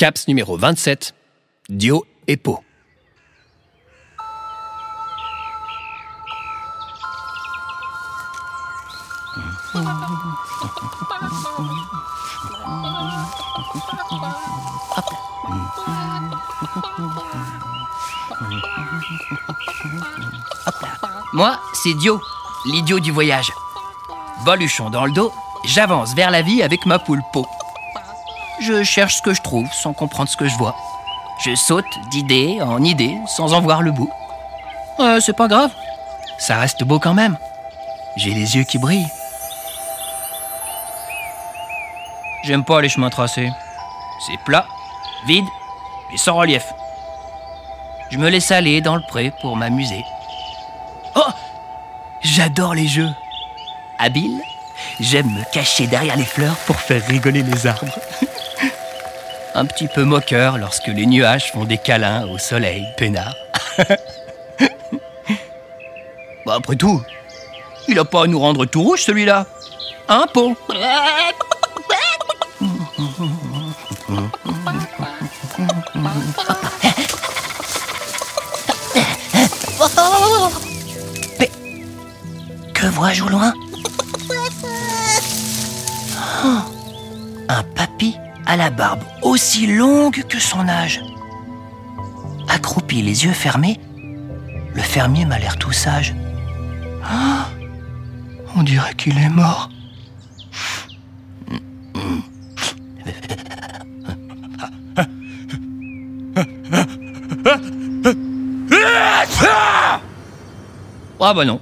CAPS numéro 27, Dio et Po. Moi, c'est Dio, l'idiot du voyage. Boluchon dans le dos, j'avance vers la vie avec ma poule peau. Je cherche ce que je trouve sans comprendre ce que je vois. Je saute d'idée en idée sans en voir le bout. Euh, c'est pas grave, ça reste beau quand même. J'ai les yeux qui brillent. J'aime pas les chemins tracés. C'est plat, vide et sans relief. Je me laisse aller dans le pré pour m'amuser. Oh J'adore les jeux. Habile, j'aime me cacher derrière les fleurs pour faire rigoler les arbres. Un petit peu moqueur lorsque les nuages font des câlins au soleil peinard. bah après tout, il a pas à nous rendre tout rouge celui-là. Hein, Mais que vois-je au loin? Oh, Un papy à la barbe aussi longue que son âge. Accroupi les yeux fermés, le fermier m'a l'air tout sage. Ah, on dirait qu'il est mort. Ah bah non.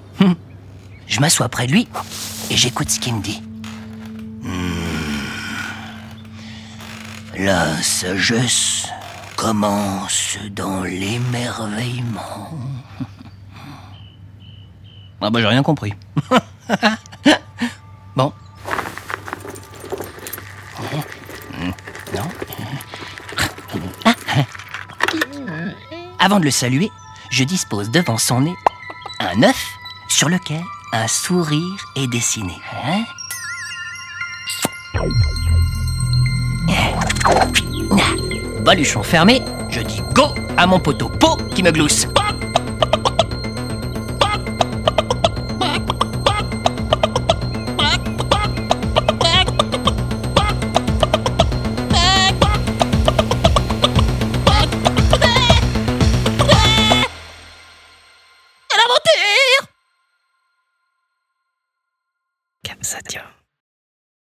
Je m'assois près de lui et j'écoute ce qu'il me dit. La sagesse commence dans l'émerveillement. Ah bah j'ai rien compris. bon. Non. Avant de le saluer, je dispose devant son nez un œuf sur lequel un sourire est dessiné. Hein? Baluchon fermé, je dis go à mon poteau pot qui me glousse. Comme ça, tiens.